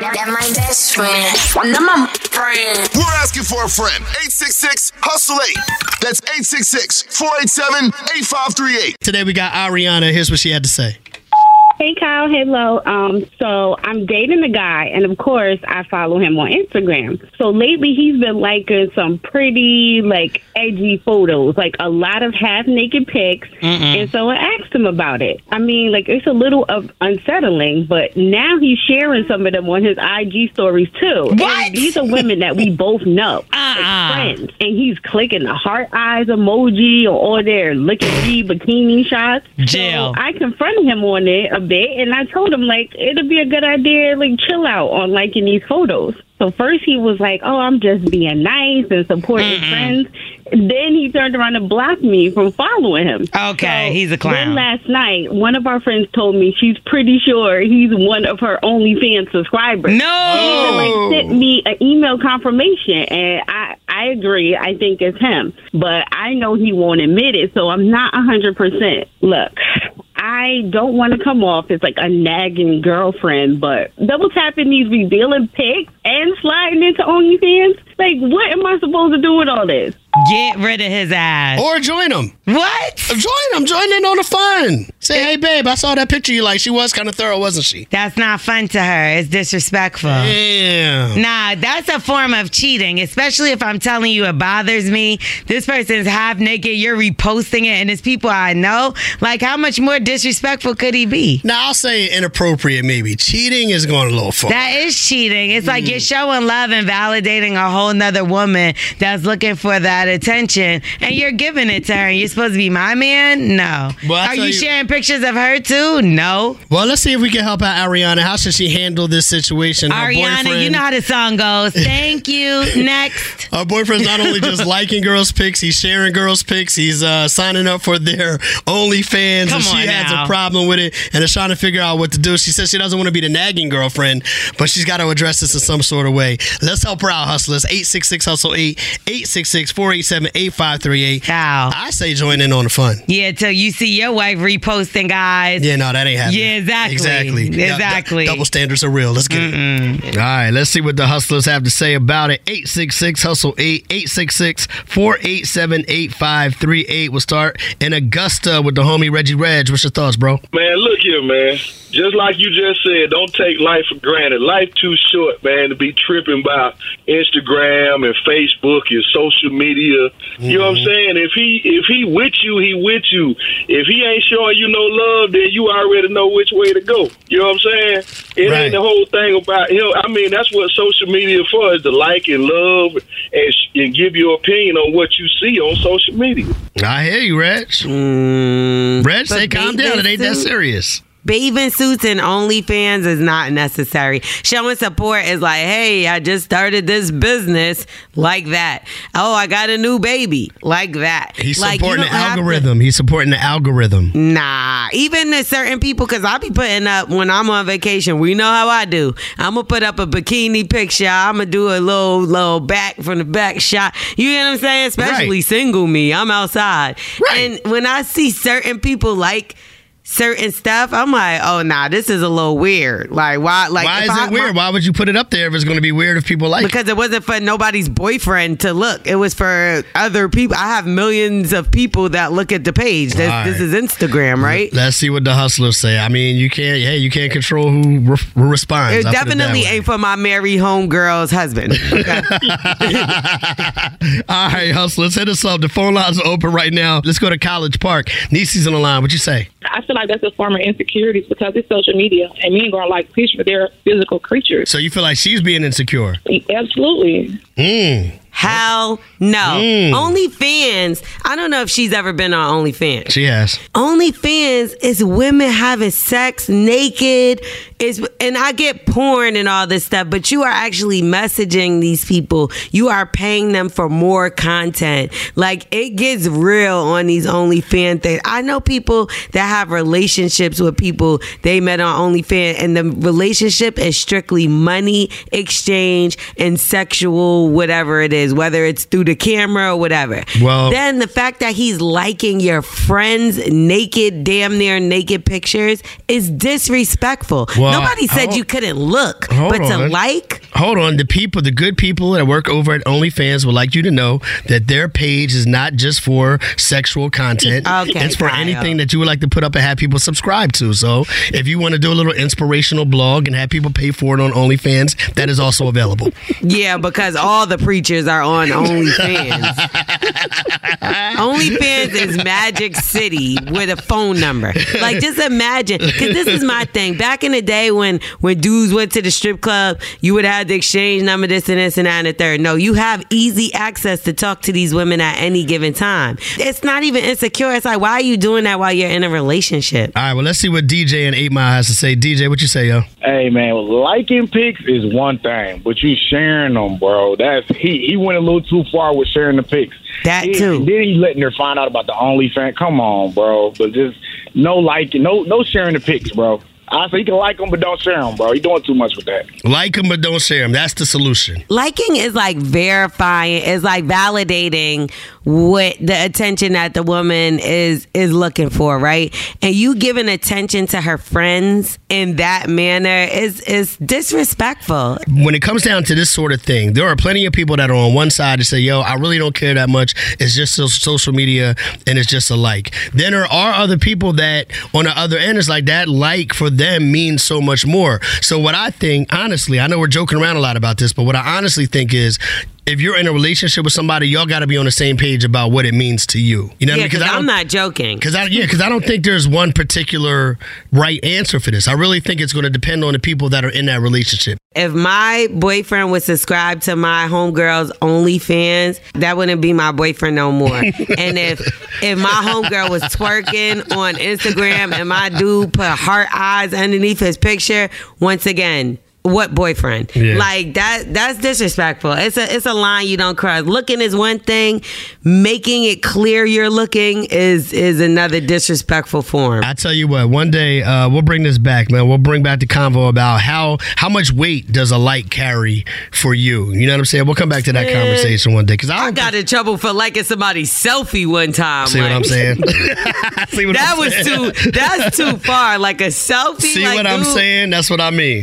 That my best friend. One of my friend. We're asking for a friend. 866 Hustle 8. That's 866 487 8538. Today we got Ariana. Here's what she had to say. Hey hello. Um, so I'm dating a guy, and of course I follow him on Instagram. So lately he's been liking some pretty, like, edgy photos, like a lot of half naked pics. And so I asked him about it. I mean, like it's a little of unsettling, but now he's sharing some of them on his IG stories too. And these are women that we both know, like friends. And he's clicking the heart eyes emoji or all their looking free bikini shots. Jail. So I confronted him on it a bit, and I told him like it'd be a good idea, like chill out on liking these photos. So first he was like, "Oh, I'm just being nice and supporting friends." Then he turned around and blocked me from following him. Okay, he's a clown. Then last night, one of our friends told me she's pretty sure he's one of her OnlyFans subscribers. No! He even like sent me an email confirmation, and I I agree. I think it's him, but I know he won't admit it, so I'm not hundred percent. Look. I don't want to come off as like a nagging girlfriend, but double tapping these revealing pics and sliding into OnlyFans, like what am I supposed to do with all this? Get rid of his ass. Or join him. What? Join him. Join in on the fun. Say, hey, babe, I saw that picture you like. She was kind of thorough, wasn't she? That's not fun to her. It's disrespectful. Damn. Nah, that's a form of cheating, especially if I'm telling you it bothers me. This person's half naked, you're reposting it, and it's people I know. Like, how much more disrespectful could he be? Now, I'll say inappropriate maybe. Cheating is going a little far. That is cheating. It's like Mm. you're showing love and validating a whole nother woman that's looking for that attention, and you're giving it to her. And you're supposed to be my man? No. Well, Are you, you- sharing pictures of her too? No. well, let's see if we can help out Ariana. How should she handle this situation? Her Ariana, boyfriend- you know how the song goes. Thank you. Next. Our boyfriend's not only just liking girls' pics, he's sharing girls' pics. He's uh, signing up for their OnlyFans, Come and she has a problem with it and is trying to figure out what to do. She says she doesn't want to be the nagging girlfriend, but she's got to address this in some sort of way. Let's help her out, hustlers. 866 Hustle 8, 866 487 8538. I say join in on the fun. Yeah, till you see your wife reposting guys. Yeah, no, that ain't happening. Yeah, exactly. Exactly. Yeah, Exactly. double standards are real. Let's get it. All right, let's see what the hustlers have to say about it. 866 Hustle 8, 866 487 8538. We'll start in Augusta with the homie Reggie Reg. What's your thoughts, bro? Man, look here, man. Just like you just said, don't take life for granted. Life too short, man, to be tripping about Instagram and Facebook and social media. You know what I'm mm-hmm. saying? If he if he with you, he with you. If he ain't showing you no love, then you already know which way to go. You know what I'm saying? It Right. ain't the whole thing about you know. I mean, that's what social media for is to like and love and, sh- and give your opinion on what you see on social media. I hear you, Reg. Reg, say calm down. It ain't that serious. Bathing suits and OnlyFans is not necessary. Showing support is like, hey, I just started this business like that. Oh, I got a new baby like that. He's Like, supporting the don't to- algorithm. He's supporting the algorithm. Nah, even to certain people, because I'll be putting up when I'm on vacation. We know how I do. I'm gonna put up a bikini picture. I'm gonna do a little little back from the back shot. You know what I'm saying? Especially Right. single me. I'm outside, Right. and when I see certain people like certain stuff, I'm like, oh nah, this is a little weird. Like why? Like Why is I- it weird? Why would you put it up there if it's going to be weird if people like it? because it wasn't for nobody's boyfriend to look. It was for other people. I have millions of people that look at the page. This, All this is Instagram, right? Let's see what the hustlers say. I mean, you can't. Hey, you can't control who re- who responds. It I'll put that definitely way. ain't for my married homegirl's husband. Okay. All right, hustlers, hit us up. The phone lines are open right now. Let's go to College Park. Niecy's on the line. What you say? I feel like that's a form of insecurities because it's social media and men gonna like picture their physical creatures. So you feel like she's being insecure? Absolutely. Mm. Hell no. Mm. OnlyFans, I don't know if she's ever been on OnlyFans. She has. OnlyFans is women having sex naked. Is and I get porn and all this stuff, but you are actually messaging these people. You are paying them for more content. Like it gets real on these OnlyFans things. I know people that have relationships with people they met on OnlyFans, and the relationship is strictly money exchange and sexual whatever it is, whether it's through the camera or whatever. Well- then the fact that he's liking your friends' naked, damn near naked pictures is disrespectful. Well, Nobody said you couldn't look, but to like. Hold on. The people, the good people that work over at OnlyFans would like you to know that their page is not just for sexual content. Okay, it's for Kyle. anything that you would like to put up and have people subscribe to. So if you want to do a little inspirational blog and have people pay for it on OnlyFans, that is also available. Yeah, because all the preachers are on OnlyFans. OnlyFans is Magic City with a phone number. Like, just imagine, because this is my thing. Back in the day when when dudes went to the strip club, you would have the exchange number, this and this and that and the third. No, you have easy access to talk to these women at any given time. It's not even insecure. It's like, why are you doing that while you're in a relationship? All right, well, let's see what DJ and 8 Mile has to say. DJ, what you say, yo? Hey man, liking pics is one thing, but you sharing them, bro. That's he. He went a little too far with sharing the pics. That He- too. Then he letting her find out about the OnlyFans. Come on, bro. But just no liking, no no sharing the pics, bro. I say you can like them, but don't share them, bro. You're doing too much with that. Like them, but don't share them. That's the solution. liking is like verifying is like validating what the attention that the woman is is looking for right and you giving attention to her friends in that manner is is disrespectful when it comes down to this sort of thing, there are plenty of people that are on one side to say, "Yo, I really don't care that much. It's just social media, and it's just a like." Then there are other people that, on the other end, is like that like for them means so much more. So what I think, honestly, I know we're joking around a lot about this, but what I honestly think is. If you're in a relationship with somebody, y'all got to be on the same page about what it means to you. You know what I yeah mean? because I i'm don't- joking Cause I yeah, because I don't think there's one particular right answer for this. I really think it's going to depend on the people that are in that relationship. if my boyfriend would subscribe to my homegirl's OnlyFans, that wouldn't be my boyfriend no more. and if if my homegirl was twerking on Instagram and my dude put heart eyes underneath his picture, once again. What boyfriend? Yeah. Like that that's disrespectful. It's a it's a line you don't cross. Looking is one thing, making it clear you're looking is is another disrespectful form. I tell you what, one day uh, we'll bring this back, man. We'll bring back the convo about how how much weight does a light carry for you. You know what I'm saying? We'll come back to that Man. conversation one day because I I got in trouble for liking somebody's selfie one time. see what I'm saying. see what that I'm was saying? too. That's too far. Like a selfie. See like, what I'm dude, saying? That's what I mean.